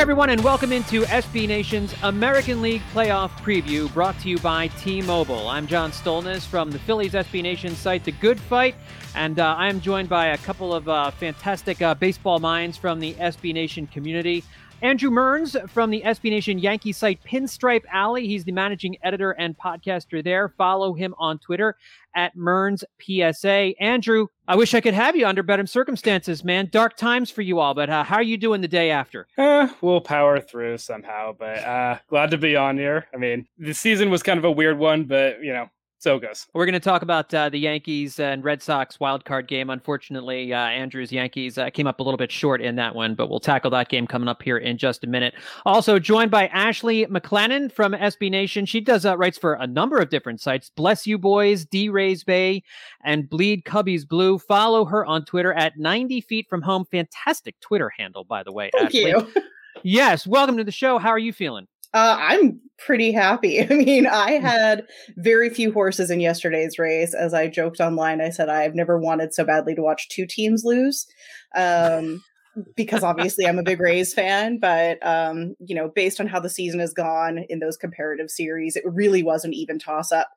Everyone, and welcome into SB Nation's American League Playoff Preview, brought to you by T-Mobile. I'm John Stolnis from the Phillies SB Nation site, The Good Fight, and uh, I am joined by a couple of uh, fantastic uh, baseball minds from the SB Nation community. Andrew Mearns from the SB Nation Yankee site Pinstripe Alley. He's the managing editor and podcaster there. Follow him on Twitter at Mearns PSA. Andrew, I wish I could have you under better circumstances, man. Dark times for you all, but uh, how are you doing the day after? Eh, we'll power through somehow, but uh, glad to be on here. I mean, the season was kind of a weird one, but you know, so it goes. We're going to talk about uh, the Yankees and Red Sox wild card game. Unfortunately, uh, Andrew's Yankees uh, came up a little bit short in that one, but we'll tackle that game coming up here in just a minute. Also joined by Ashley MacLennon from SB Nation. She does uh, writes for a number of different sites. Bless you boys, D Rays Bay, and Bleed Cubbies Blue. Follow her on Twitter at 90 feet from home. Fantastic Twitter handle, by the way. Thank Ashley. you. Yes, welcome to the show. How are you feeling? Uh, I'm pretty happy. I mean, I had very few horses in yesterday's race. As I joked online, I said I've never wanted so badly to watch two teams lose. Um, because obviously I'm a big Rays fan, but um, you know, based on how the season has gone in those comparative series, it really was an even toss up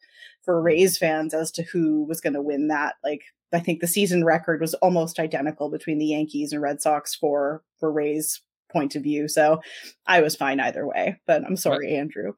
for Rays fans as to who was going to win that. Like, I think the season record was almost identical between the Yankees and Red Sox for for Rays point of view. So I was fine either way. But I'm sorry, Andrew.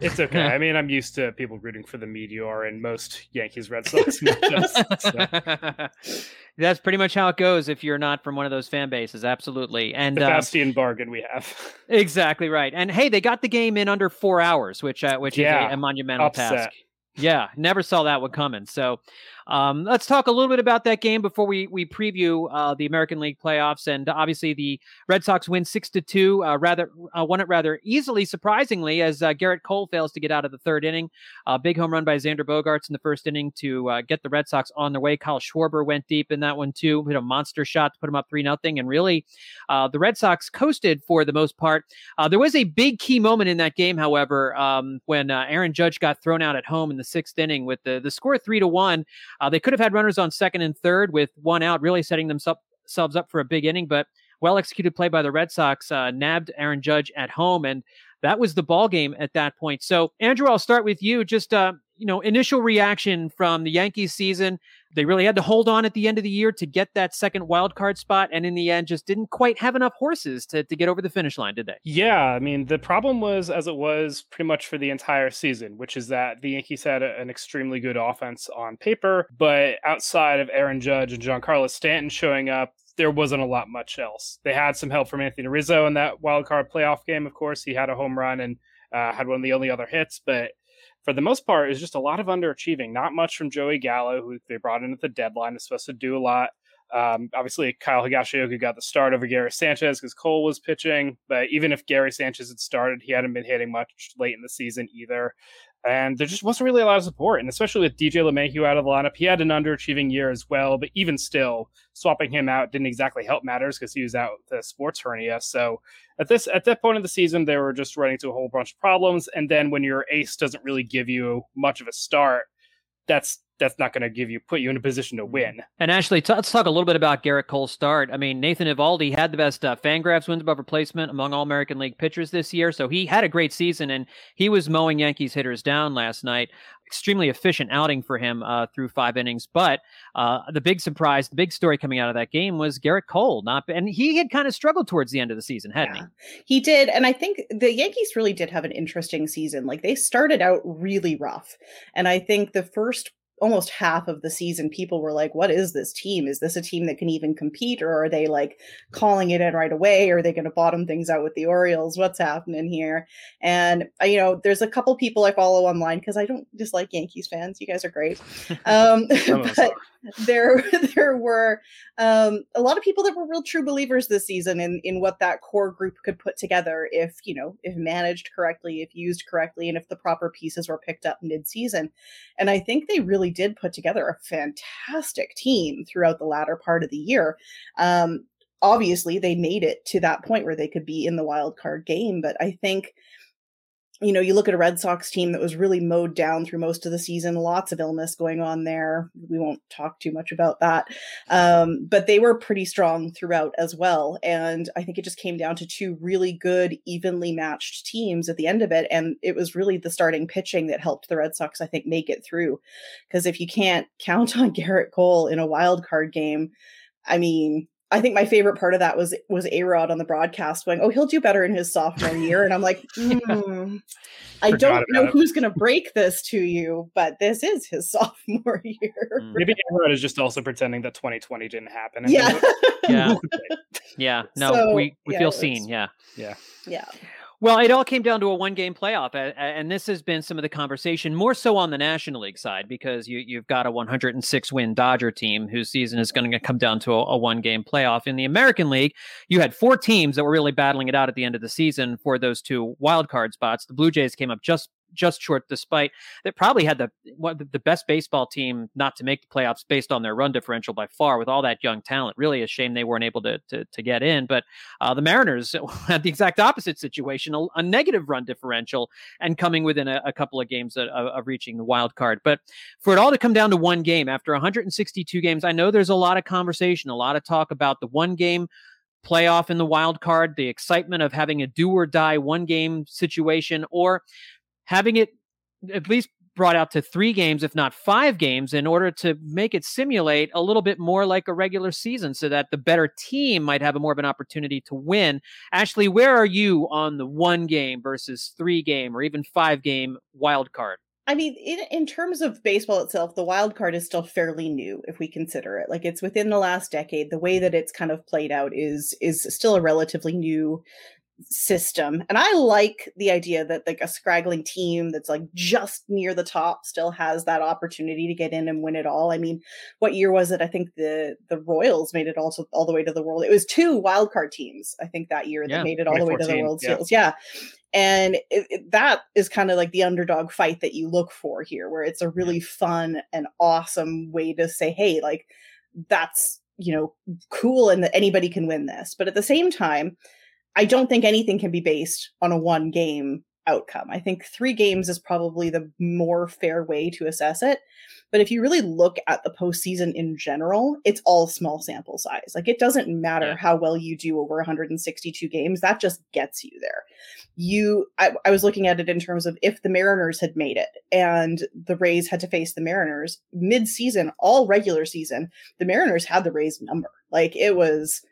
It's okay. I mean, I'm used to people rooting for the Meteor and most Yankees Red Sox matchups. So. That's pretty much how it goes if you're not from one of those fan bases. Absolutely. And The uh, Bastian bargain we have. exactly right. And hey, they got the game in under four hours, which uh, which Yeah, is a, a monumental Upset. task. Yeah, never saw that one coming. So um, let's talk a little bit about that game before we we preview uh, the American League playoffs. And obviously, the Red Sox win six to two, uh, rather uh, won it rather easily, surprisingly, as uh, Gerrit Cole fails to get out of the third inning. A big home run by Xander Bogaerts in the first inning to uh, get the Red Sox on their way. Kyle Schwarber went deep in that one too, hit a monster shot to put them up three nothing. And really, uh, the Red Sox coasted for the most part. There was a big key moment in that game, however, um, when Aaron Judge got thrown out at home in the sixth inning with the the score three to one. Uh, they could have had runners on second and third with one out, really setting themselves up for a big inning. But well executed play by the Red Sox uh, nabbed Aaron Judge at home, and that was the ball game at that point. So, Andrew, I'll start with you. Just uh, you know, initial reaction from the Yankees season. They really had to hold on at the end of the year to get that second wild card spot, and in the end, just didn't quite have enough horses to, to get over the finish line, did they? Yeah, I mean, the problem was as it was pretty much for the entire season, which is that the Yankees had a, an extremely good offense on paper, but outside of Aaron Judge and Giancarlo Stanton showing up, there wasn't a lot much else. They had some help from Anthony Rizzo in that wild card playoff game, of course. He had a home run and uh, had one of the only other hits, but for the most part, was just a lot of underachieving. Not much from Joey Gallo, who they brought in at the deadline, is supposed to do a lot. Um, obviously, Kyle Higashioka got the start over Gary Sanchez because Cole was pitching. But even if Gary Sanchez had started, he hadn't been hitting much late in the season either. And there just wasn't really a lot of support. And especially with DJ LeMahieu out of the lineup, he had an underachieving year as well. But even still, swapping him out didn't exactly help matters because he was out with a sports hernia. So at this at that point of the season, they were just running into a whole bunch of problems. And then when your ace doesn't really give you much of a start, that's that's not going to give you put you in a position to win. And actually, t- let's talk a little bit about Gerrit Cole's start. I mean, Nathan Eovaldi had the best uh, Fangraphs wins above replacement among all American League pitchers this year, so he had a great season, and he was mowing Yankees hitters down last night. Extremely efficient outing for him uh, through five innings. But uh, the big surprise, the big story coming out of that game was Gerrit Cole. Not, and he had kind of struggled towards the end of the season, hadn't Yeah. He did, and I think the Yankees really did have an interesting season. Like they started out really rough, and I think the first almost half of the season people were like what is this team? Is this a team that can even compete or are they like calling it in right away? Or are they going to bottom things out with the orioles? What's happening here? And uh, you know there's a couple people i follow online because i don't dislike yankees fans. You guys are great. Um Some of us but there there were um, a lot of people that were real true believers this season in in what that core group could put together if you know if managed correctly if used correctly and if the proper pieces were picked up mid-season. And i think they really did put together a fantastic team throughout the latter part of the year. Um, obviously they made it to that point where they could be in the wild card game but i think you know, you look at a Red Sox team that was really mowed down through most of the season, lots of illness going on there. We won't talk too much about that. Um, but they were pretty strong throughout as well. And I think it just came down to two really good, evenly matched teams at the end of it. And it was really the starting pitching that helped the Red Sox, I think, make it through. Because if you can't count on Gerrit Cole in a wild card game, I mean, I think my favorite part of that was was A Rod on the broadcast going, "Oh, he'll do better in his sophomore year," and I'm like, mm, I don't know who's going to break this to you, but this is his sophomore year. Mm. Maybe A Rod is just also pretending that 2020 didn't happen. Yeah, yeah, yeah. No, so, we we yeah, feel seen. Yeah, yeah, yeah. Well, it all came down to a one game playoff. And this has been some of the conversation, more so on the National League side, because you, have got a 106 win Dodger team whose season is going to come down to a, a one game playoff. In the American League, you had four teams that were really battling it out at the end of the season for those two wild card spots. The Blue Jays came up just just short, despite that probably had the the best baseball team not to make the playoffs based on their run differential by far with all that young talent. Really a shame they weren't able to to, to get in. But uh, the Mariners had the exact opposite situation, a, a, negative run differential, and coming within a, a couple of games of, of, reaching the wild card. But for it all to come down to one game after 162 games, I know there's a lot of conversation, a lot of talk about the one game playoff in the wild card, the excitement of having a do or die one game situation, or having it at least brought out to three games, if not five games, in order to make it simulate a little bit more like a regular season so that the better team might have a more of an opportunity to win. Ashley, where are you on the one game versus three game or even five game wild card? I mean, in, in terms of baseball itself, the wild card is still fairly new if we consider it. Like it's within the last decade. The way that it's kind of played out is is still a relatively new system and i like the idea that like a scraggling team that's like just near the top still has that opportunity to get in and win it all. I mean what year was it? I think the the royals made it also all the way to the world it was two wildcard teams i think that year yeah, that made it all the way to the world yeah. series yeah. And it, it, that is kind of like the underdog fight that you look for here where it's a really fun and awesome way to say hey like that's you know cool and that anybody can win this. But at the same time I don't think anything can be based on a one game outcome. I think three games is probably the more fair way to assess it. But if you really look at the postseason in general, it's all small sample size. Like it doesn't matter yeah. how well you do over 162 games, that just gets you there. You, I, I was looking at it in terms of if the Mariners had made it and the Rays had to face the Mariners mid season, all regular season, the Mariners had the Rays number. Like it was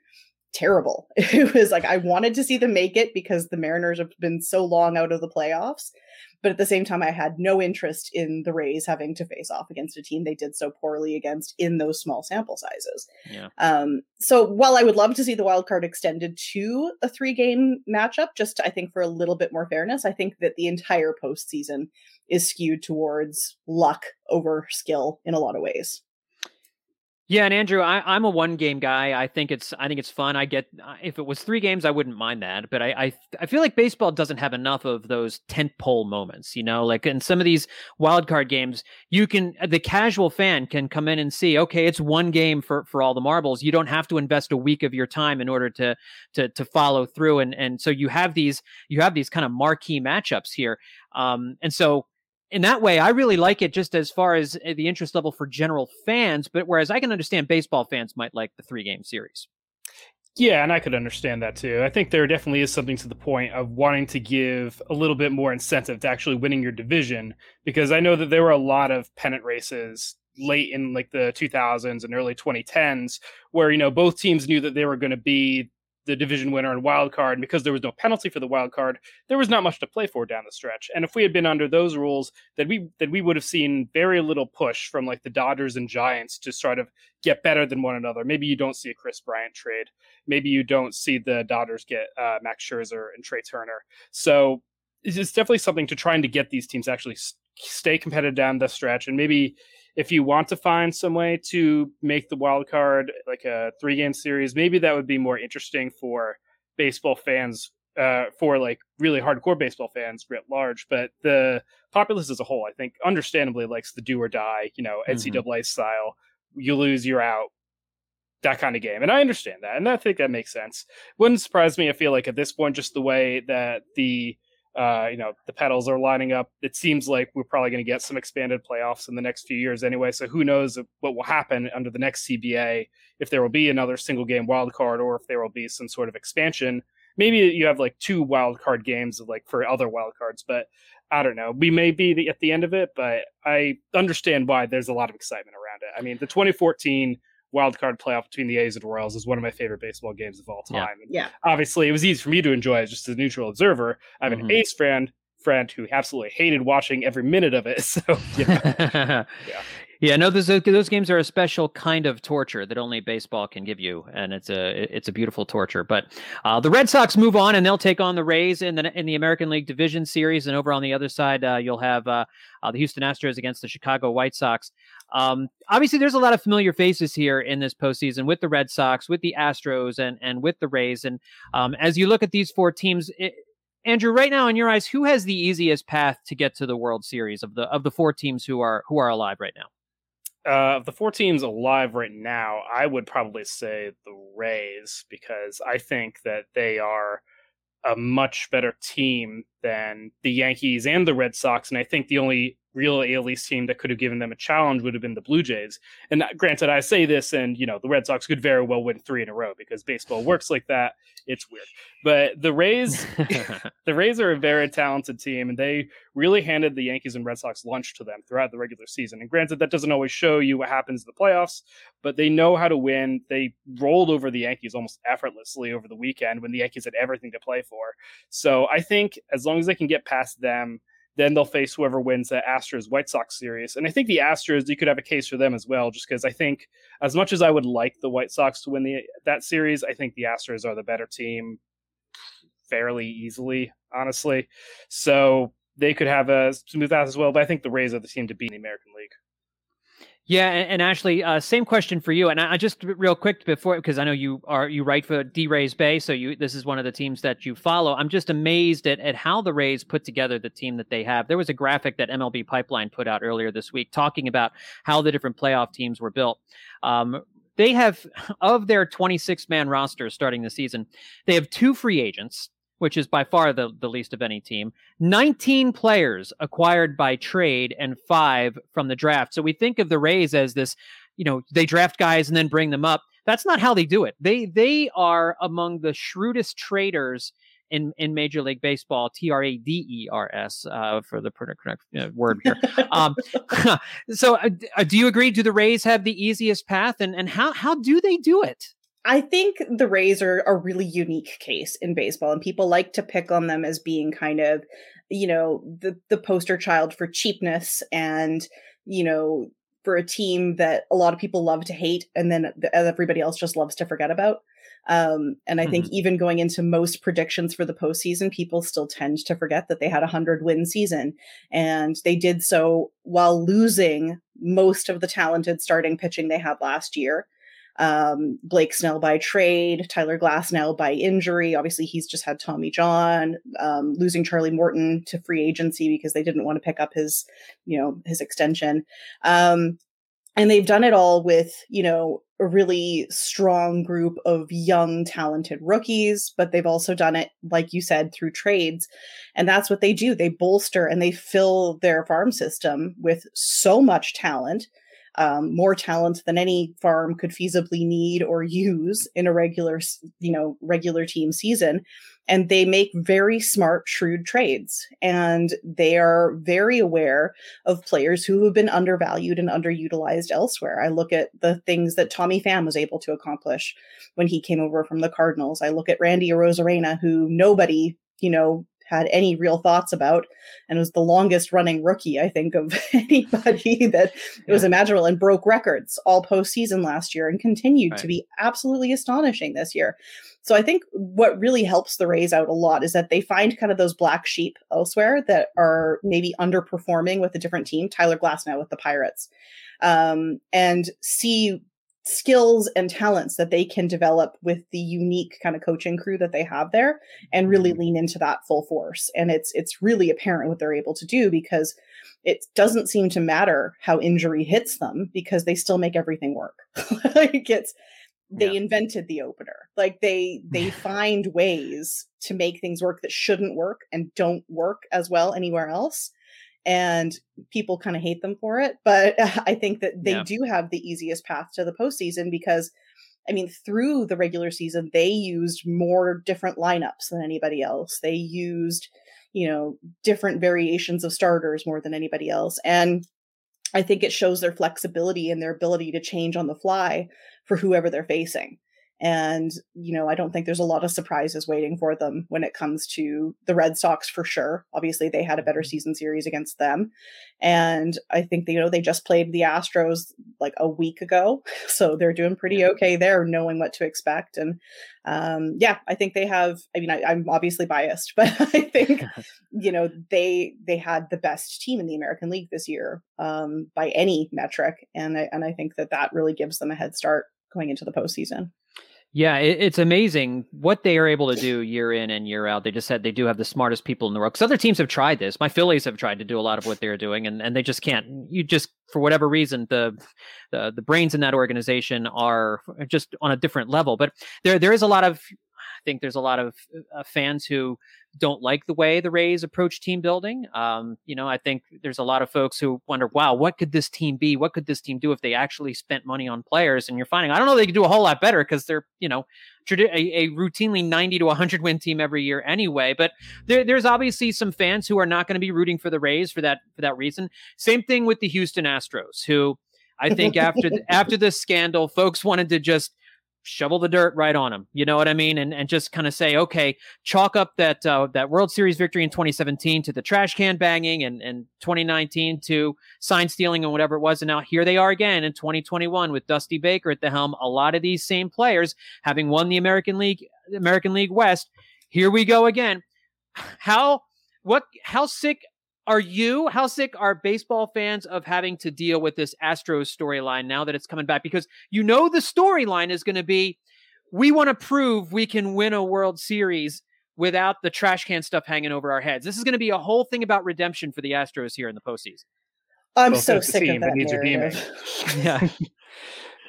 terrible. It was like I wanted to see them make it because the Mariners have been so long out of the playoffs. But at the same time, I had no interest in the Rays having to face off against a team they did so poorly against in those small sample sizes. Yeah. Um, so while I would love to see the wild card extended to a three game matchup, just I think for a little bit more fairness, I think that the entire postseason is skewed towards luck over skill in a lot of ways. Yeah, and Andrew, I, am a one game guy. I think it's I think it's fun. I get if it was three games, I wouldn't mind that. But I I, I feel like baseball doesn't have enough of those tent pole moments. You know, like in some of these wild card games, you can the casual fan can come in and see. Okay, it's one game for for all the marbles. You don't have to invest a week of your time in order to to to follow through. And and so you have these you have these kind of marquee matchups here. Um, and so in that way, I really like it just as far as eh, the interest level for general fans. But whereas I can understand baseball fans might like the three game series. Yeah, and I could understand that too. I think there definitely is something to the point of wanting to give a little bit more incentive to actually winning your division because I know that there were a lot of pennant races late in like the 2000s and early 2010s where you know both teams knew that they were going to be the division winner and wild card. And because there was no penalty for the wild card, there was not much to play for down the stretch. And if we had been under those rules, then we that we would have seen very little push from like the Dodgers and Giants to sort of get better than one another. Maybe you don't see a Kris Bryant trade. Maybe you don't see the Dodgers get uh, Max Scherzer and Trea Turner. So it's definitely something to trying to get these teams actually stay competitive down the stretch and maybe if you want to find some way to make the wild card like a three game series, maybe that would be more interesting for baseball fans, uh, for like really hardcore baseball fans writ large. But the populace as a whole, I think, understandably likes the do or die, you know, NCAA mm-hmm. style. You lose, you're out. That kind of game, and I understand that, and I think that makes sense. Wouldn't surprise me. I feel like at this point, just the way that the uh, you know, the petals are lining up. It seems like we're probably going to get some expanded playoffs in the next few years anyway. So who knows what will happen under the next CBA if there will be another single game wild card or if there will be some sort of expansion. Maybe you have like two wild card games like for other wild cards, but I don't know. We may be at the end of it, but I understand why there's a lot of excitement around it. I mean, the 2014 wild card playoff between the A's and Royals is one of my favorite baseball games of all time. Yeah. yeah. Obviously, it was easy for me to enjoy as just a neutral observer. I have mm-hmm. an A's friend friend who absolutely hated watching every minute of it. So yeah. yeah. Yeah, no, those those games are a special kind of torture that only baseball can give you, and it's a it's a beautiful torture. But uh, the Red Sox move on, and they'll take on the Rays in the in the American League Division Series, and over on the other side, uh, you'll have uh, uh the Houston Astros against the Chicago White Sox. Um, obviously, there's a lot of familiar faces here in this postseason with the Red Sox, with the Astros, and and with the Rays. And um, as you look at these four teams, it, Andrew, right now in your eyes, who has the easiest path to get to the World Series of the of the four teams who are who are alive right now? Uh, of the four teams alive right now, I would probably say the Rays because I think that they are a much better team than the Yankees and the Red Sox, and I think the only real AL East team that could have given them a challenge would have been the Blue Jays. And uh, granted, I say this, and you know, the Red Sox could very well win three in a row because baseball works like that. It's weird, but the Rays, the Rays are a very talented team, and they really handed the Yankees and Red Sox lunch to them throughout the regular season. And granted, that doesn't always show you what happens in the playoffs, but they know how to win. They rolled over the Yankees almost effortlessly over the weekend when the Yankees had everything to play for. So I think as long as they can get past them then they'll face whoever wins the Astros White Sox series. And I think the Astros, you could have a case for them as well, just because I think as much as I would like the White Sox to win the that series, I think the Astros are the better team fairly easily, honestly. So they could have a smooth out as well. But I think the Rays are the team to beat in the American League. Yeah, and, and Ashley, uh, same question for you. And I, I just real quick before, because I know you are you write for D Rays Bay, so you this is one of the teams that you follow. I'm just amazed at at how the Rays put together the team that they have. There was a graphic that MLB Pipeline put out earlier this week talking about how the different playoff teams were built. Um, they have of their 26 man roster starting the season, they have two free agents which is by far the, the least of any team. 19 players acquired by trade and five from the draft. So we think of the Rays as this, you know, they draft guys and then bring them up. That's not how they do it. They they are among the shrewdest traders in, in Major League Baseball, T R A D E R S uh, for the correct uh, word here. um, so, uh, do you agree? Do the Rays have the easiest path, and and how how do they do it? I think the Rays are a really unique case in baseball, and people like to pick on them as being kind of, you know, the the poster child for cheapness and, you know, for a team that a lot of people love to hate, and then everybody else just loves to forget about. Um, and I mm-hmm. think even going into most predictions for the postseason, people still tend to forget that they had a hundred win season, and they did so while losing most of the talented starting pitching they had last year um, Blake Snell by trade, Tyler Glasnow by injury. Obviously, he's just had Tommy John, um, losing Charlie Morton to free agency because they didn't want to pick up his, you know, his extension. Um, and they've done it all with, you know, a really strong group of young, talented rookies, but they've also done it, like you said, through trades. And that's what they do. They bolster and they fill their farm system with so much talent um, more talent than any farm could feasibly need or use in a regular, you know, regular team season. And they make very smart, shrewd trades. And they are very aware of players who have been undervalued and underutilized elsewhere. I look at the things that Tommy Pham was able to accomplish when he came over from the Cardinals. I look at Randy Arozarena, who nobody you know had any real thoughts about and was the longest running rookie i think of anybody that it was imaginable and broke records all postseason last year and continued right. to be absolutely astonishing this year. So i think what really helps the rays out a lot is that they find kind of those black sheep elsewhere that are maybe underperforming with a different team. Tyler Glasnow with the pirates. Um, and see skills and talents that they can develop with the unique kind of coaching crew that they have there and really mm-hmm. lean into that full force and it's it's really apparent what they're able to do because it doesn't seem to matter how injury hits them because they still make everything work like it's they Yeah. invented the opener. Like they they find ways to make things work that shouldn't work and don't work as well anywhere else. And people kind of hate them for it, but I think that they Yeah. do have the easiest path to the postseason because, I mean, through the regular season, they used more different lineups than anybody else. They used, you know, different variations of starters more than anybody else, and I think it shows their flexibility and their ability to change on the fly for whoever they're facing. And, you know, I don't think there's a lot of surprises waiting for them when it comes to the Red Sox for sure. Obviously, they had a better season series against them. And I think, you know, they just played the Astros like a week ago. So they're doing pretty okay there, knowing what to expect. And um, yeah, I think they have, I mean, I, I'm obviously biased, but I think you know they they had the best team in the American League this year um, by any metric, and I, and I think that that really gives them a head start going into the postseason. Yeah, it, it's amazing what they are able to do year in and year out. They just said they do have the smartest people in the world. Because other teams have tried this. My Phillies have tried to do a lot of what they're doing, and, and they just can't. You just for whatever reason the, the the brains in that organization are just on a different level. But there there is a lot of think there's a lot of uh, fans who don't like the way the Rays approach team building. Um, you know, I think there's a lot of folks who wonder, wow, what could this team be? What could this team do if they actually spent money on players? And you're finding, I don't know, they could do a whole lot better because they're, you know, a, a routinely 90 to 100 win team every year anyway. But there, there's obviously some fans who are not going to be rooting for the Rays for that for that reason. Same thing with the Houston Astros, who I think after after this scandal, folks wanted to just shovel the dirt right on them. You know what I mean? And and just kind of say, okay, chalk up that uh, that World Series victory in 2017 to the trash can banging and and 2019 to sign stealing and whatever it was. And now here they are again in 2021 with Dusty Baker at the helm. A lot of these same players having won the American League American League West. Here we go again. How what how sick are you? How sick are baseball fans of having to deal with this Astros storyline now that it's coming back? Because you know the storyline is going to be we want to prove we can win a World Series without the trash can stuff hanging over our heads. This is going to be a whole thing about redemption for the Astros here in the postseason. I'm Well, so that's the sick team of that that needs narrative. Yeah.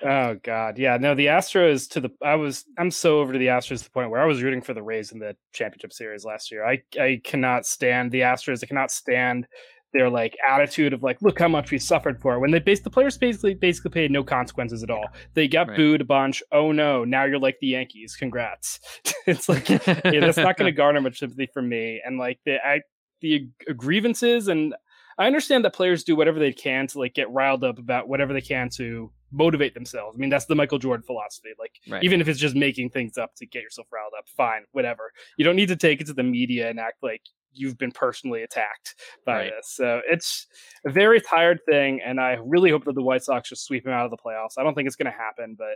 Oh God, yeah. No, the Astros to the I was I'm so over to the Astros to the point where I was rooting for the Rays in the championship series last year. I I cannot stand the Astros. I cannot stand their like attitude of like, look how much we suffered for. When they base the players basically basically paid no consequences at all. They got Right. booed a bunch. Oh no, now you're like the Yankees. Congrats. it's like yeah, that's not going to garner much sympathy from me. And like the I, the grievances and I understand that players do whatever they can to like get riled up about whatever they can to motivate themselves. I mean, that's the Michael Jordan philosophy. Like, Right. even if it's just making things up to get yourself riled up, fine, whatever. You don't need to take it to the media and act like you've been personally attacked by Right. this. So it's a very tired thing, and I really hope that the White Sox just sweep him out of the playoffs. I don't think it's going to happen, but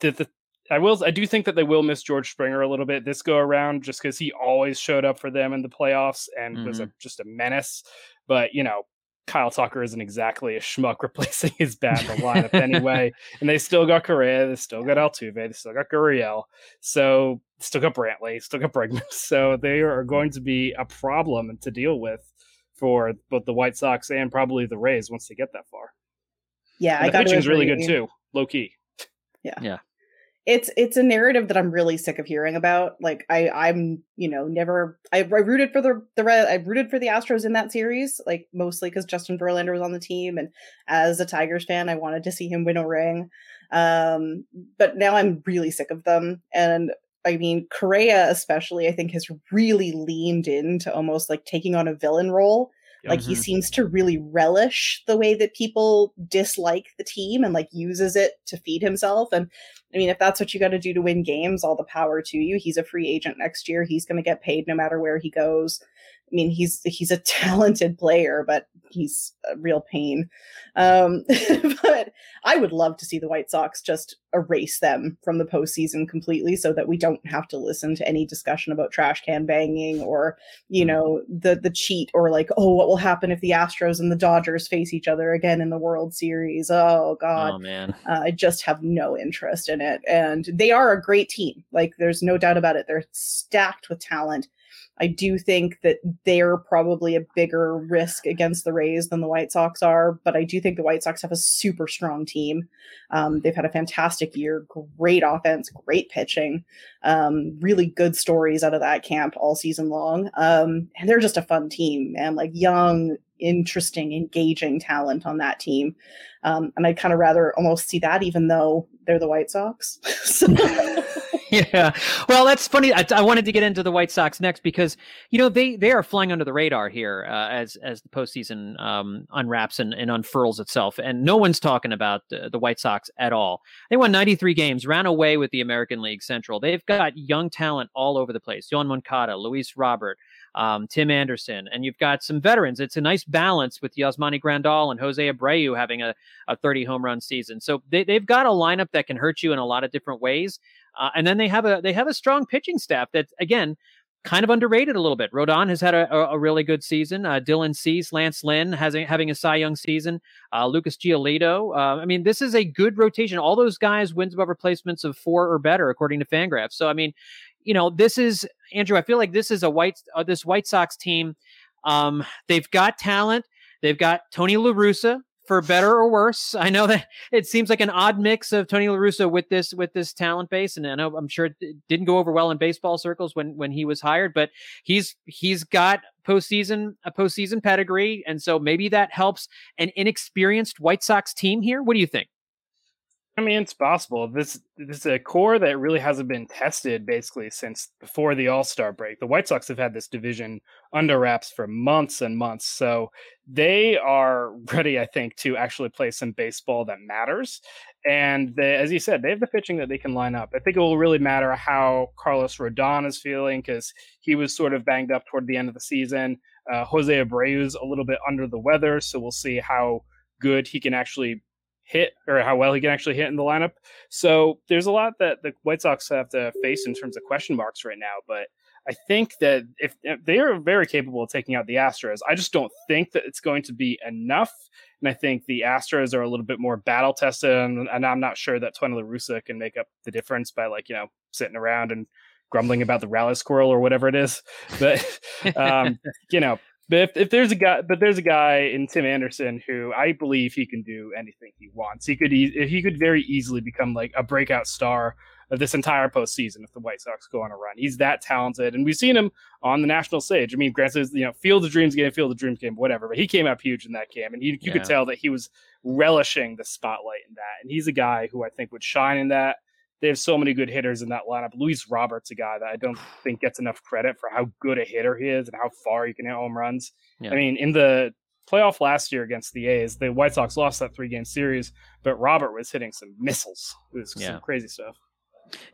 the, the I will. I do think that they will miss George Springer a little bit this go around, just because he always showed up for them in the playoffs and was a, mm-hmm. just a menace. But you know, Kyle Tucker isn't exactly a schmuck replacing his bad in the lineup anyway. And they still got Correa, they still got Altuve, they still got Gurriel, so still got Brantley, still got Bregman. So they are going to be a problem to deal with for both the White Sox and probably the Rays once they get that far. Yeah, And I the got pitching's really good too, low key. It's it's a narrative that I'm really sick of hearing about. Like I I'm you know never I, I rooted for the the Red I rooted for the Astros in that series like mostly because Justin Verlander was on the team and as a Tigers fan I wanted to see him win a ring. Um, but now I'm really sick of them and. I mean, Correa especially, I think, has really leaned into almost like taking on a villain role. Like he Mhm. seems to really relish the way that people dislike the team and like uses it to feed himself. And I mean, if that's what you got to do to win games, all the power to you. He's a free agent next year. He's going to get paid no matter where he goes. I mean, he's he's a talented player, but he's a real pain. Um, but I would love to see the White Sox just erase them from the postseason completely, so that we don't have to listen to any discussion about trash can banging or you know the the cheat or like oh what will happen if the Astros and the Dodgers face each other again in the World Series. Oh God. Oh man. Uh, I just have no interest in it. And they are a great team. Like, there's no doubt about it. They're stacked with talent. I do think that they're probably a bigger risk against the Rays than the White Sox are, but I do think the White Sox have a super strong team. Um, they've had a fantastic year, great offense, great pitching, um, really good stories out of that camp all season long. Um, and they're just a fun team, man. Like young, interesting, engaging talent on that team. Um, and I'd kind of rather almost see that, even though they're the White Sox. so. yeah. Well, that's funny. I, I, wanted to get into the White Sox next because you know they they are flying under the radar here uh, as as the postseason um, unwraps and, and, unfurls itself, and no one's talking about the, the White Sox at all. They won 93 games, ran away with the American League Central. They've got young talent all over the place. Yoan Moncada, Luis Robert, um, Tim Anderson, and you've got some veterans. It's a nice balance with Yasmani Grandal and Jose Abreu having a, a 30 home run season. So they, they've got a lineup that can hurt you in a lot of different ways. Uh, and then they have a they have a strong pitching staff that again kind of underrated a little bit. Rodon has had a, a, really good season. Uh, Dylan Cease, Lance Lynn has a, having a Cy Young season. Uh, Lucas Giolito. Uh, I mean, this is a good rotation. All those guys wins above replacements of four or better, according to Fangraphs. So, I mean, you know, this is Andrew. I feel like this is a white uh, this White Sox team. Um, they've got talent. They've got Tony La Russa, for better or worse. I know that it seems like an odd mix of Tony La Russa with this with this talent base, and I know I'm sure it didn't go over well in baseball circles when when he was hired, but he's he's got postseason a postseason pedigree, and so maybe that helps an inexperienced White Sox team here. What do you think? I mean, it's possible. This this is a core that really hasn't been tested basically since before the All Star break. The White Sox have had this division under wraps for months and months, so they are ready, I think, to actually play some baseball that matters. And they, as you said, they have the pitching that they can line up. I think it will really matter how Carlos Rodon is feeling because he was sort of banged up toward the end of the season. Uh, Jose Abreu is a little bit under the weather, so we'll see how good he can actually hit or how well he can actually hit in the lineup. So there's a lot that the White Sox have to face in terms of question marks right now. But I think that if, if they are very capable of taking out the Astros, I just don't think that it's going to be enough. And I think the Astros are a little bit more battle tested, and, and I'm not sure that Tony La Russa can make up the difference by like you know sitting around and grumbling about the rally squirrel or whatever it is. But um, you know, but if, if there's a guy, but there's a guy in Tim Anderson who I believe he can do anything he wants. He could e- he could very easily become like a breakout star of this entire postseason if the White Sox go on a run. He's that talented, and we've seen him on the national stage. I mean, granted, you know, Field of Dreams game, Field of Dreams game, whatever, but he came up huge in that game, and he, you yeah. could tell that he was relishing the spotlight in that. And he's a guy who I think would shine in that they have so many good hitters in that lineup. Luis Roberts, a guy that I don't think gets enough credit for how good a hitter he is and how far he can hit home runs. Yeah. I mean, in the playoff last year against the A's, the White Sox lost that three game series, but Robert was hitting some missiles. It was yeah. some crazy stuff.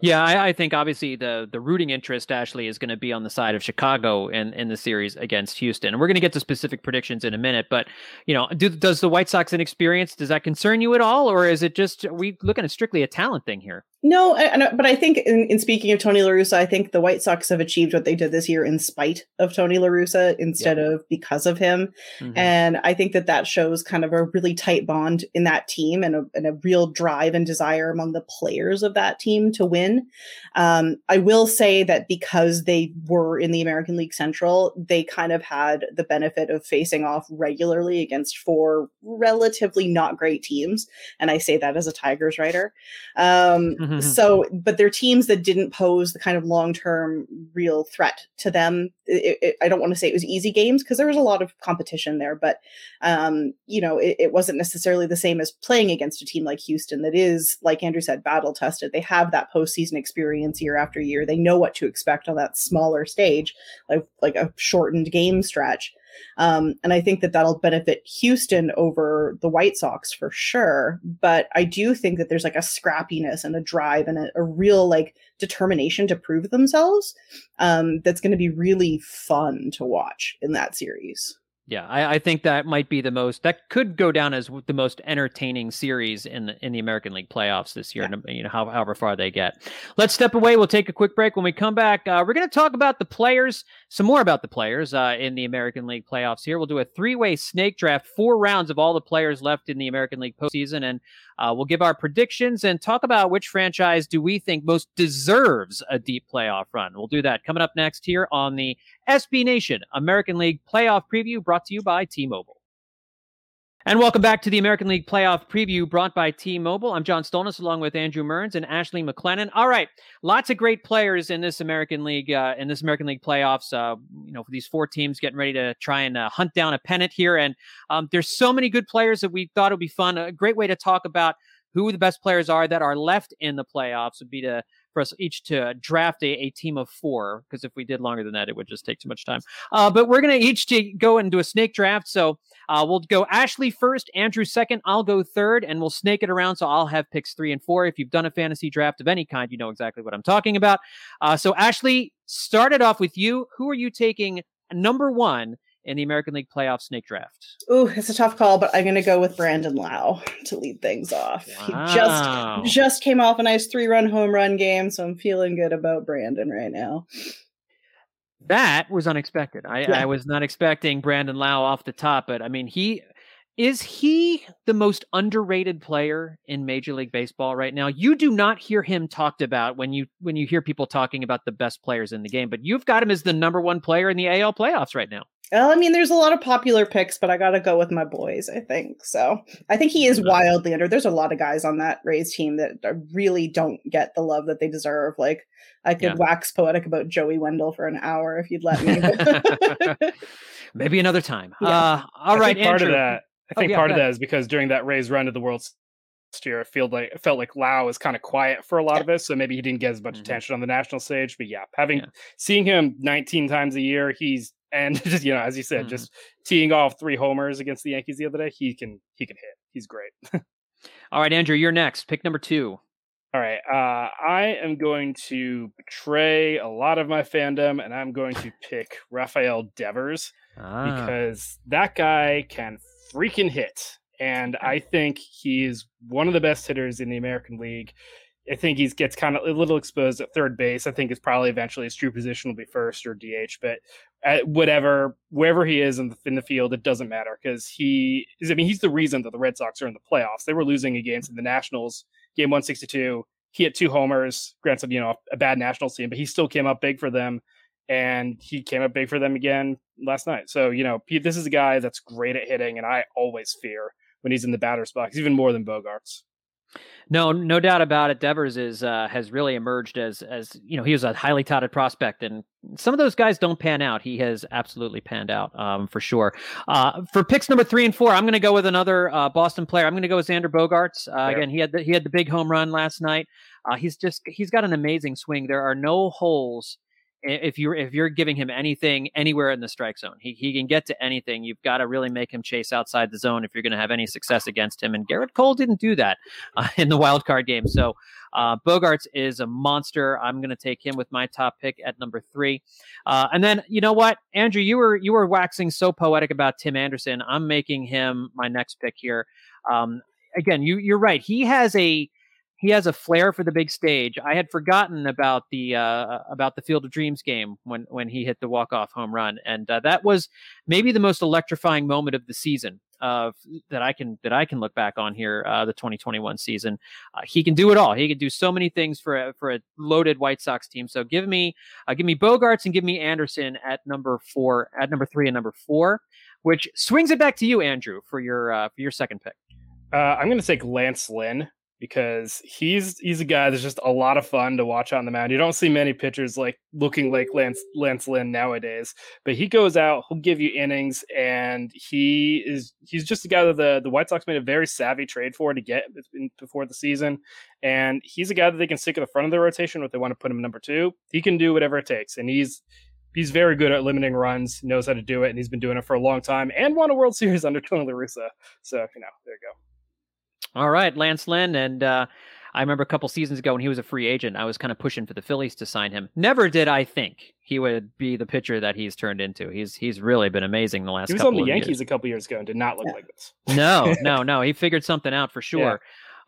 Yeah, I, I, think obviously the the rooting interest, Ashley, is going to be on the side of Chicago in, in the series against Houston. And we're going to get to specific predictions in a minute. But, you know, do, does the White Sox inexperience, does that concern you at all? Or is it just, we looking at strictly a talent thing here? No, I, but I think in, in, speaking of Tony La Russa, I think the White Sox have achieved what they did this year in spite of Tony La Russa instead yeah. of because of him. Mm-hmm. And I think that that shows kind of a really tight bond in that team and a, and a real drive and desire among the players of that team to win. Um, I will say that because they were in the American League Central, they kind of had the benefit of facing off regularly against four relatively not great teams. And I say that as a Tigers writer. Um, mm-hmm. So, but they're teams that didn't pose the kind of long term real threat to them. It, it, I don't want to say it was easy games because there was a lot of competition there, but um, you know, it, it, wasn't necessarily the same as playing against a team like Houston that is, like Andrew said, battle tested. They have that postseason experience year after year. They know what to expect on that smaller stage, like like a shortened game stretch. Um, and I think that that'll benefit Houston over the White Sox for sure. But I do think that there's like a scrappiness and a drive and a, a real like determination to prove themselves um, that's going to be really fun to watch in that series. Yeah, I, I, think that might be the most that could go down as the most entertaining series in the, in the American League playoffs this year. Yeah. You know, however far they get. Let's step away. We'll take a quick break. When we come back, uh, we're going to talk about the players some more about the players uh, in the American League playoffs here. We'll do a three way snake draft, four rounds of all the players left in the American League postseason. And uh, we'll give our predictions and talk about which franchise do we think most deserves a deep playoff run. We'll do that coming up next here on the SB Nation American League playoff preview brought to you by T Mobile. And welcome back to the American League playoff preview brought by T Mobile. I'm John Stolnis along with Andrew Mearns and Ashley MacLennon. All right, lots of great players in this American League uh, in this American League playoffs. Uh, you know, for these four teams getting ready to try and uh, hunt down a pennant here, and um, there's so many good players that we thought it would be fun. A great way to talk about who the best players are that are left in the playoffs would be to for us each to draft a, a team of four because if we did longer than that, it would just take too much time. Uh, but we're going to each to go and do a snake draft. So uh, we'll go Ashley first, Andrew second, I'll go third, and we'll snake it around. So I'll have picks three and four. If you've done a fantasy draft of any kind, you know exactly what I'm talking about. Uh, so Ashley, started off with you. Who are you taking number one in the American League playoff snake draft? Ooh, it's a tough call, but I'm going to go with Brandon Lowe to lead things off. Wow. He just just came off a nice three run home run game, so I'm feeling good about Brandon right now. That was unexpected. I, yeah. I was not expecting Brandon Lowe off the top, but I mean, he is he the most underrated player in Major League Baseball right now? You do not hear him talked about when you when you hear people talking about the best players in the game, but you've got him as the number one player in the AL playoffs right now. Well, I mean, there's a lot of popular picks, but I got to go with my boys, I think. So I think he is wildly under. There's a lot of guys on that Rays team that really don't get the love that they deserve. Like, I could yeah. wax poetic about Joey Wendle for an hour if you'd let me. Maybe another time. Yeah. Uh, all right, part of that. I think oh, yeah, part of that is because during that Rays run to the World year, it felt like it felt like Lowe was kind of quiet for a lot yeah. of us, so maybe he didn't get as much mm-hmm. attention on the national stage. But yeah, having yeah. seeing him 19 times a year, he's and just you know, as you said, mm-hmm. just teeing off three homers against the Yankees the other day, he can he can hit. He's great. All right, Andrew, you're next. Pick number two. All right, uh, I am going to betray a lot of my fandom, and I'm going to pick Rafael Devers ah. because that guy can freaking hit, and I think he's one of the best hitters in the American League. I think he gets kind of a little exposed at third base. I think it's probably eventually his true position will be first or DH, but at whatever wherever he is in the, in the field, it doesn't matter because he is. I mean, he's the reason that the Red Sox are in the playoffs. They were losing against the Nationals, game one sixty two. He had two homers. Granted, you know, a bad Nationals team, but he still came up big for them, and he came up big for them again last night. So you know, this is a guy that's great at hitting, and I always fear when he's in the batter's box, even more than Bogaerts. No, no doubt about it. Devers is uh, has really emerged as as you know he was a highly touted prospect, and some of those guys don't pan out. He has absolutely panned out um, for sure. Uh, for picks number three and four, I'm going to go with another uh, Boston player. I'm going to go with Xander Bogaerts. Uh, again, he had the, he had the big home run last night. Uh, he's just he's got an amazing swing. There are no holes if you're if you're giving him anything anywhere in the strike zone, he, he can get to anything. You've got to really make him chase outside the zone if you're going to have any success against him. And Gerrit Cole didn't do that uh, in the wild card game. So uh, Bogaerts is a monster. I'm going to take him with my top pick at number three. Uh, and then you know what, Andrew, you were you were waxing so poetic about Tim Anderson. I'm making him my next pick here. Um, again, you you're right. He has a he has a flair for the big stage. I had forgotten about the uh, about the Field of Dreams game when when he hit the walk off home run, and uh, that was maybe the most electrifying moment of the season uh, that I can that I can look back on here. Uh, the 2021 season, uh, he can do it all. He can do so many things for a, for a loaded White Sox team. So give me uh, give me Bogaerts and give me Anderson at number four, at number three and number four, which swings it back to you, Andrew, for your for your second pick. I'm going to take Lance Lynn because he's he's a guy that's just a lot of fun to watch on the mound. You don't see many pitchers like looking like Lance Lance Lynn nowadays, but he goes out, he'll give you innings, and he is he's just a guy that the the White Sox made a very savvy trade for to get before the season, and he's a guy that they can stick at the front of the rotation if they want to put him number two. He can do whatever it takes, and he's he's very good at limiting runs, knows how to do it, and he's been doing it for a long time, and won a World Series under Tony La Russa. So you know, there you go. All right, Lance Lynn, and uh, I remember a couple seasons ago when he was a free agent, I was kind of pushing for the Phillies to sign him. Never did I think he would be the pitcher that he's turned into. He's he's really been amazing the last. He was on the Yankees years. a couple years ago and did not look yeah. like this. no, no, no. He figured something out for sure. Yeah.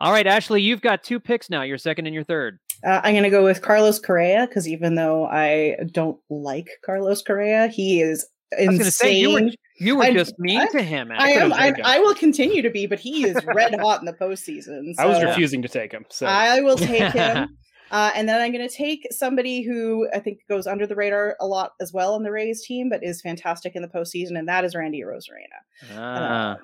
All right, Ashley, you've got two picks now. Your second and your third. Uh, I'm going to go with Carlos Correa because even though I don't like Carlos Correa, he is insane. I was going to say you were you were I, just mean I, to him. I am. I, I, will continue to be, but he is red hot in the postseason. So. I was refusing to take him. So I will take him. Uh, and then I'm going to take somebody who I think goes under the radar a lot as well on the Rays team, but is fantastic in the postseason, and that is Randy Arozarena. Ah. Um,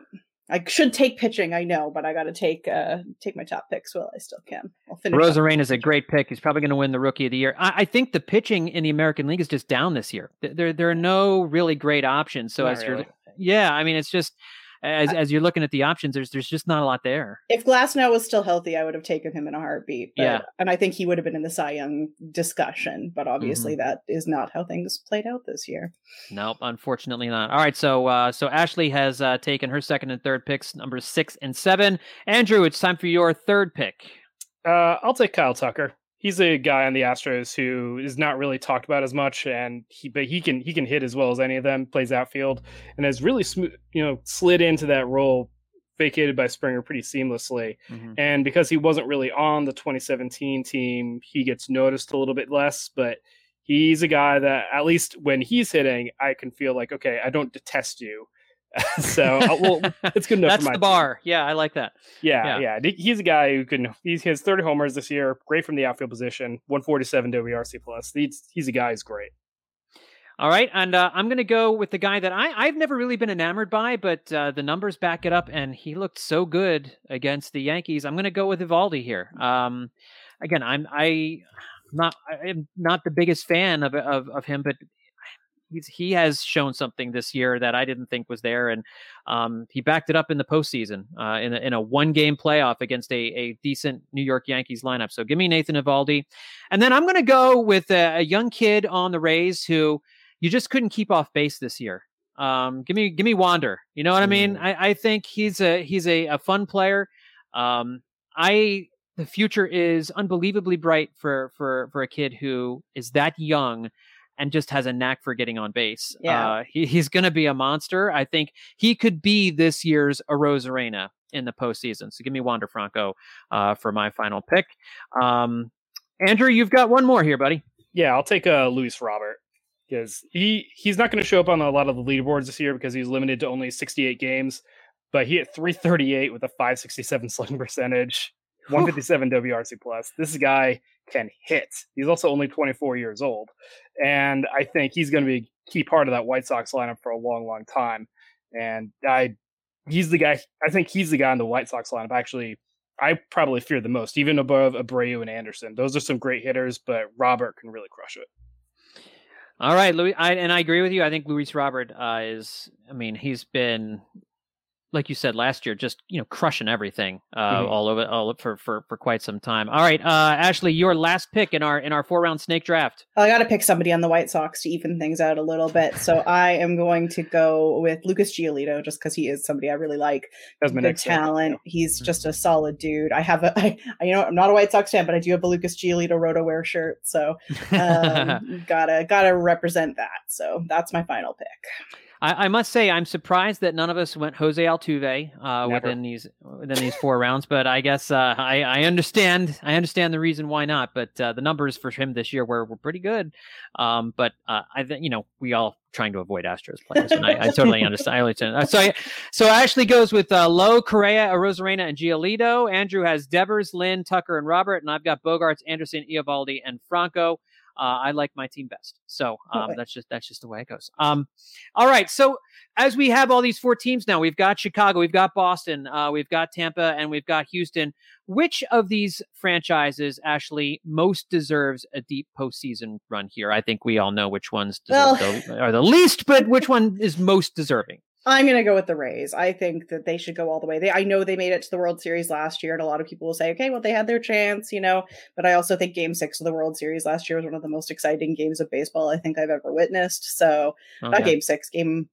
I should take pitching, I know, but I got to take uh, take my top picks while I still can. I'll finish. Arozarena is a great pick. He's probably going to win the Rookie of the Year. I, I, think the pitching in the American League is just down this year. There there are no really great options. So Not as really. you're, yeah, I mean, it's just as as you're looking at the options, there's there's just not a lot there. If Glasnow was still healthy, I would have taken him in a heartbeat. But, yeah, and I think he would have been in the Cy Young discussion. But obviously, mm-hmm. that is not how things played out this year. Nope, unfortunately not. All right, so uh, so Ashley has uh, taken her second and third picks, numbers six and seven. Andrew, it's time for your third pick. Uh, I'll take Kyle Tucker he's a guy on the Astros who is not really talked about as much, and he but he can he can hit as well as any of them. Plays outfield and has really smooth, you know, slid into that role vacated by Springer pretty seamlessly. Mm-hmm. And because he wasn't really on the 2017 team, he gets noticed a little bit less, but he's a guy that at least when he's hitting, I can feel like, okay, I don't detest you. so uh, well, it's good enough. That's the team. bar. Yeah, I like that. Yeah, yeah, yeah, He's a guy who can. He has 30 homers this year. Great from the outfield position. 147 WRC plus. He's he's a guy who's great. All right, and uh, I'm going to go with the guy that I I've never really been enamored by, but uh, the numbers back it up, and he looked so good against the Yankees. I'm going to go with Eovaldi here. Um, again, I'm I not I'm not the biggest fan of of, of him, but he's he has shown something this year that I didn't think was there, and um, he backed it up in the postseason uh, in a, in a one game playoff against a, a decent New York Yankees lineup. So give me Nathan Eovaldi, and then I'm going to go with a, a, young kid on the Rays who you just couldn't keep off base this year. Um, give me give me Wander. You know what I mean? Mm. I, I think he's a he's a, a fun player. Um, I the future is unbelievably bright for for for a kid who is that young and just has a knack for getting on base. Yeah. Uh, he, he's going to be a monster. I think he could be this year's Arozarena in the postseason. So give me Wander Franco uh, for my final pick. Um, Andrew, you've got one more here, buddy. Yeah, I'll take uh, Luis Robert because he he's not going to show up on a lot of the leaderboards this year because he's limited to only 68 games. But he hit 338 with a 567 slugging percentage, 157 WRC plus. This guy can hit. He's also only 24 years old. And I think he's going to be a key part of that White Sox lineup for a long, long time. And I, he's the guy, I think he's the guy in the White Sox lineup. Actually, I probably fear the most, even above Abreu and Anderson. Those are some great hitters, but Robert can really crush it. All right, Louis, I, and I agree with you. I think Luis Robert uh, is. I mean, he's been like you said last year, just you know crushing everything uh, mm-hmm. all over all for, for for quite some time. All right, uh, Ashley, your last pick in our in our four round snake draft. I got to pick somebody on the White Sox to even things out a little bit. So I am going to go with Lucas Giolito just because he is somebody I really like. That's my Good talent. He's mm-hmm. just a solid dude. I have a I, I, you know I'm not a White Sox fan, but I do have a Lucas Giolito Roto Wear shirt. So um, gotta gotta represent that. So that's my final pick. I, I, must say I'm surprised that none of us went Jose Altuve uh, within these within these four rounds. But I guess uh, I, I understand I understand the reason why not. But uh, the numbers for him this year were, were pretty good. Um, but uh, I think you know we all trying to avoid Astros players, and I, I totally understand. I understand. So I, so Ashley goes with uh, Lowe, Correa, Arozarena, and Giolito. Andrew has Devers, Lynn, Tucker, and Robert, and I've got Bogaerts, Anderson, Eovaldi, and Franco uh, I like my team best. So um, that's just that's just the way it goes. Um, all right. So as we have all these four teams now, we've got Chicago, we've got Boston, uh, we've got Tampa, and we've got Houston. Which of these franchises actually most deserves a deep postseason run here? I think we all know which ones well, the, are the least, but which one is most deserving? I'm going to go with the Rays. I think that they should go all the way. They, I know they made it to the World Series last year, and a lot of people will say, okay, well, they had their chance, you know. But I also think Game Six of the World Series last year was one of the most exciting games of baseball I think I've ever witnessed. So, oh, not yeah. Game Six, Game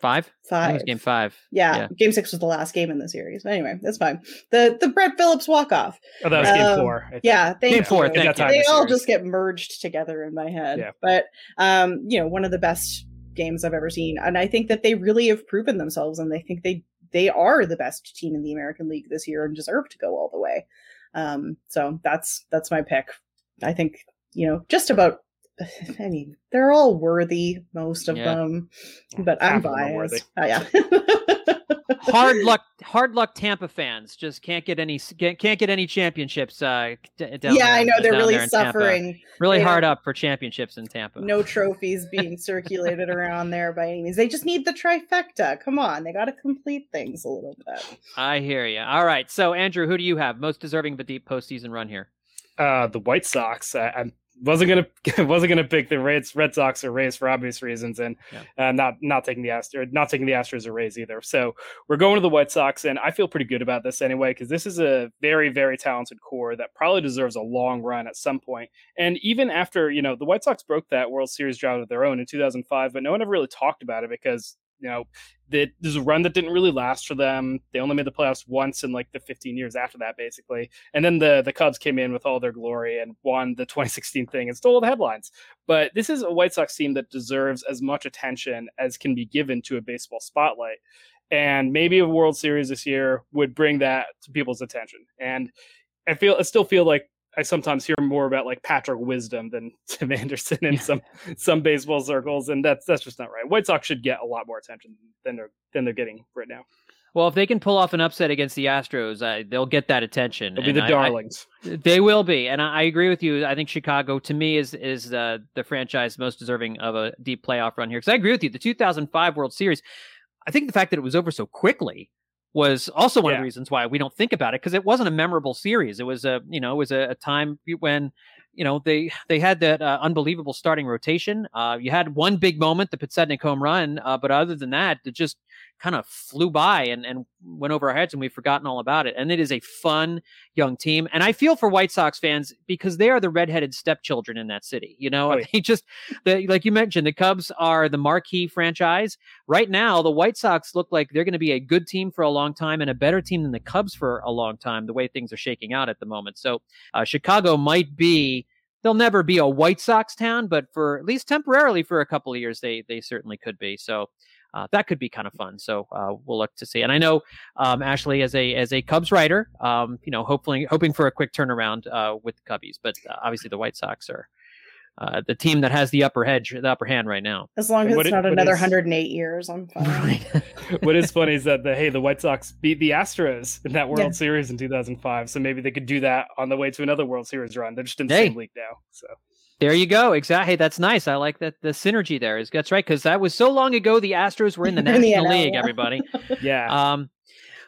Five, five, game five. Yeah, yeah, game six was the last game in the series. Anyway, that's fine. The the Brett Phillips walk off. Oh, that was um, game four. Yeah, they, game four. They, they all just get merged together in my head. Yeah. But um, you know, one of the best games I've ever seen. And I think that they really have proven themselves and they think they they are the best team in the American League this year and deserve to go all the way. Um, so that's that's my pick I think you know just about. I mean, they're all worthy, most of Yeah. them, but I'm Half them biased. Oh, yeah. hard luck hard luck tampa fans just can't get any can't, can't get any championships uh down yeah, there- I know they're really there in Tampa. suffering. really They hard up for championships in tampa No trophies being circulated around there by any means. They just need the trifecta. Come on, they got to complete things a little bit. i hear you all right so andrew who do you have most deserving of a deep postseason run here Uh, the White Sox. I, I wasn't gonna wasn't gonna pick the Reds, Red Sox or Rays for obvious reasons, and uh, not not taking the Astros, not taking the Astros or Rays either. So we're going to the White Sox, and I feel pretty good about this anyway because this is a very very talented core that probably deserves a long run at some point. And even after you know the White Sox broke that World Series drought of their own in 2005, but no one ever really talked about it because you know that there's a run that didn't really last for them. They only made the playoffs once in like the 15 years after that, basically. And then the the Cubs came in with all their glory and won the 2016 thing and stole the headlines. But this is a White Sox team that deserves as much attention as can be given to a baseball spotlight. And maybe a World Series this year would bring that to people's attention. And I feel I still feel like I sometimes hear more about like Patrick Wisdom than Tim Anderson in some some baseball circles, and that's that's just not right. White Sox should get a lot more attention than they're than they're getting right now. well if they can pull off an upset against the astros uh, they'll get that attention They'll be the I- I- darlings. They will be, and I, I agree with you. I think Chicago, to me, is is uh, the franchise most deserving of a deep playoff run here. Because I agree with you. The 2005 World Series, I think the fact that it was over so quickly was also one of the reasons why we don't think about it because it wasn't a memorable series. It was a you know it was a, a time when you know they they had that uh, unbelievable starting rotation. Uh, you had one big moment, the Podsednik home run, uh, but other than that, it just kind of flew by and, and went over our heads and we've forgotten all about it. And it is a fun young team. And I feel for White Sox fans because they are the redheaded stepchildren in that city. You know, Oh, yeah. they just the, like you mentioned, the Cubs are the marquee franchise. Right now, the White Sox look like they're going to be a good team for a long time and a better team than the Cubs for a long time, the way things are shaking out at the moment. So uh, Chicago might be they'll never be a White Sox town, but for at least temporarily for a couple of years, they they certainly could be. So uh, that could be kind of fun. So uh, we'll look to see. And I know um, Ashley, as a as a Cubs writer, um, you know, hopefully hoping for a quick turnaround uh, with the Cubbies, but uh, obviously the White Sox are. Uh, the team that has the upper hedge, the upper hand right now. As long as what it's it- not what another is- 108 years, I'm fine. what is funny is that the hey the White Sox beat the Astros in that World Yeah. Series in 2005, so maybe they could do that on the way to another World Series run. They're just in the Hey. same league now. So There you go. Exactly. Hey, that's nice. I like that. The synergy there is that's right because that was so long ago. The Astros were in the National League. Everybody. yeah, Um,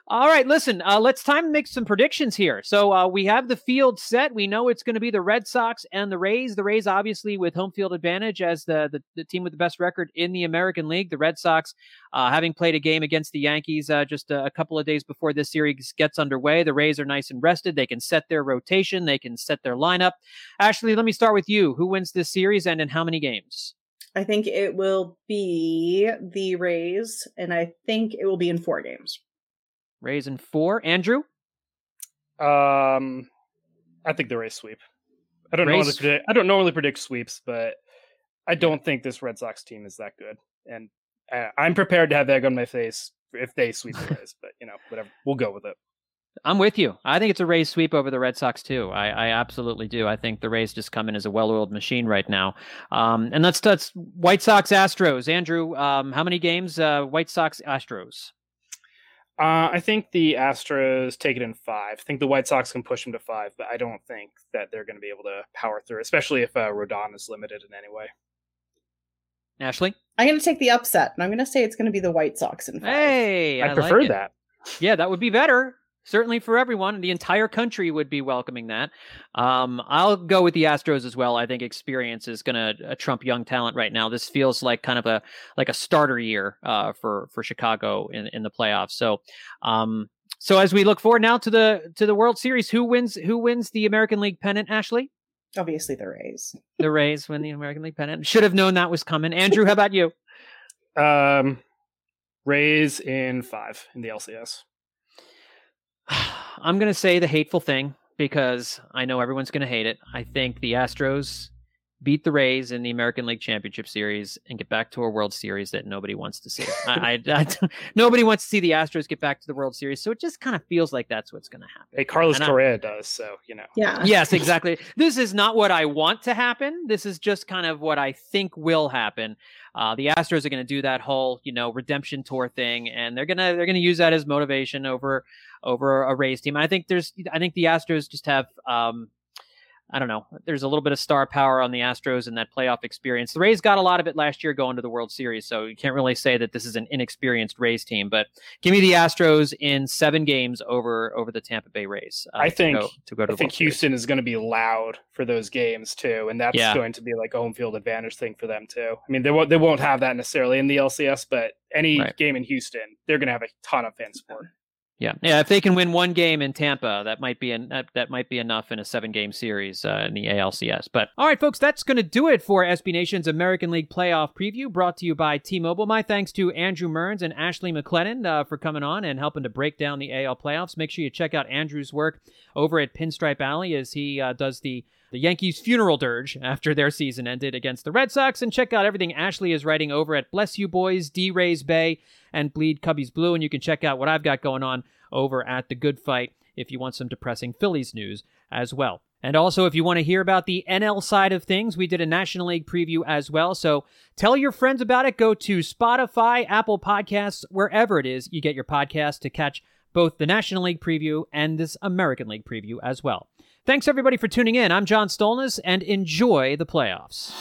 all right, listen. Uh, let's time to make some predictions here. So uh, we have the field set. We know it's going to be the Red Sox and the Rays. The Rays, obviously, with home field advantage as the the, the team with the best record in the American League. The Red Sox, uh, having played a game against the Yankees uh, just a, a couple of days before this series gets underway, the Rays are nice and rested. They can set their rotation. They can set their lineup. Ashley, let me start with you. Who wins this series and in how many games? I think it will be the Rays, and I think it will be in four games. Rays in four. Andrew. um, I think the Rays sweep. I don't normally predict, I don't normally predict sweeps, but I don't think this Red Sox team is that good, and uh, I'm prepared to have egg on my face if they sweep the Rays. but you know, whatever, we'll go with it. I'm with you. I think it's a Rays sweep over the Red Sox too. I, I absolutely do. I think the Rays just come in as a well-oiled machine right now. Um, and let's touch White Sox Astros. Andrew, um, how many games? Uh, White Sox Astros. Uh, I think the Astros take it in five. I think the White Sox can push them to five, but I don't think that they're going to be able to power through, especially if uh, Rodon is limited in any way. Ashley. I'm going to take the upset, and I'm going to say it's going to be the White Sox in five. Hey, I, I, prefer like that. Yeah, that would be better. Certainly for everyone. The entire country would be welcoming that. Um, I'll go with the Astros as well. I think experience is going to uh, trump young talent right now. This feels like kind of a like a starter year uh, for for Chicago in, in the playoffs. So, um, so as we look forward now to the to the World Series, who wins who wins the American League pennant? Ashley, Obviously, the Rays. the Rays win the American League pennant. Should have known that was coming. Andrew, how about you? Um, Rays in five in the LCS. I'm going to say the hateful thing because I know everyone's going to hate it. I think the Astros beat the Rays in the American League Championship Series and get back to a World Series that nobody wants to see. I, I, I, nobody wants to see the Astros get back to the World Series, so it just kind of feels like that's what's going to happen. Hey, Carlos Correa does, so you know. Yeah. Yes, exactly. this is not what I want to happen. This is just kind of what I think will happen. Uh, the Astros are going to do that whole, you know, redemption tour thing, and they're gonna they're gonna use that as motivation over over a Rays team. I think there's I think the Astros just have um, I don't know. There's a little bit of star power on the Astros and that playoff experience. The Rays got a lot of it last year going to the World Series, so you can't really say that this is an inexperienced Rays team. But give me the Astros in seven games over over the Tampa Bay Rays. Uh, I think to go, to, go to I think Houston Series. is going to be loud for those games too, and that's yeah. going to be like a home field advantage thing for them too. I mean, they won't they won't have that necessarily in the LCS, but any right. game in Houston, they're going to have a ton of fan support. Yeah, yeah. If they can win one game in Tampa, that might be an, that, that might be enough in a seven-game series uh, in the ALCS. But all right, folks, that's going to do it for SB Nation's American League playoff preview, brought to you by T-Mobile. My thanks to Andrew Mearns and Ashley MacLennon uh, for coming on and helping to break down the AL playoffs. Make sure you check out Andrew's work over at Pinstripe Alley as he uh, does the the Yankees' funeral dirge after their season ended against the Red Sox, and check out everything Ashley is writing over at Bless You Boys, D Rays Bay, and Bleed Cubbies Blue. And you can check out what I've got going on over at The Good Phight if you want some depressing Phillies news as well. And also, if you want to hear about the NL side of things, we did a National League preview as well. So tell your friends about it. Go to Spotify, Apple Podcasts, wherever it is you get your podcast to catch both the National League preview and this American League preview as well. Thanks everybody for tuning in. I'm John Stolnis, and enjoy the playoffs.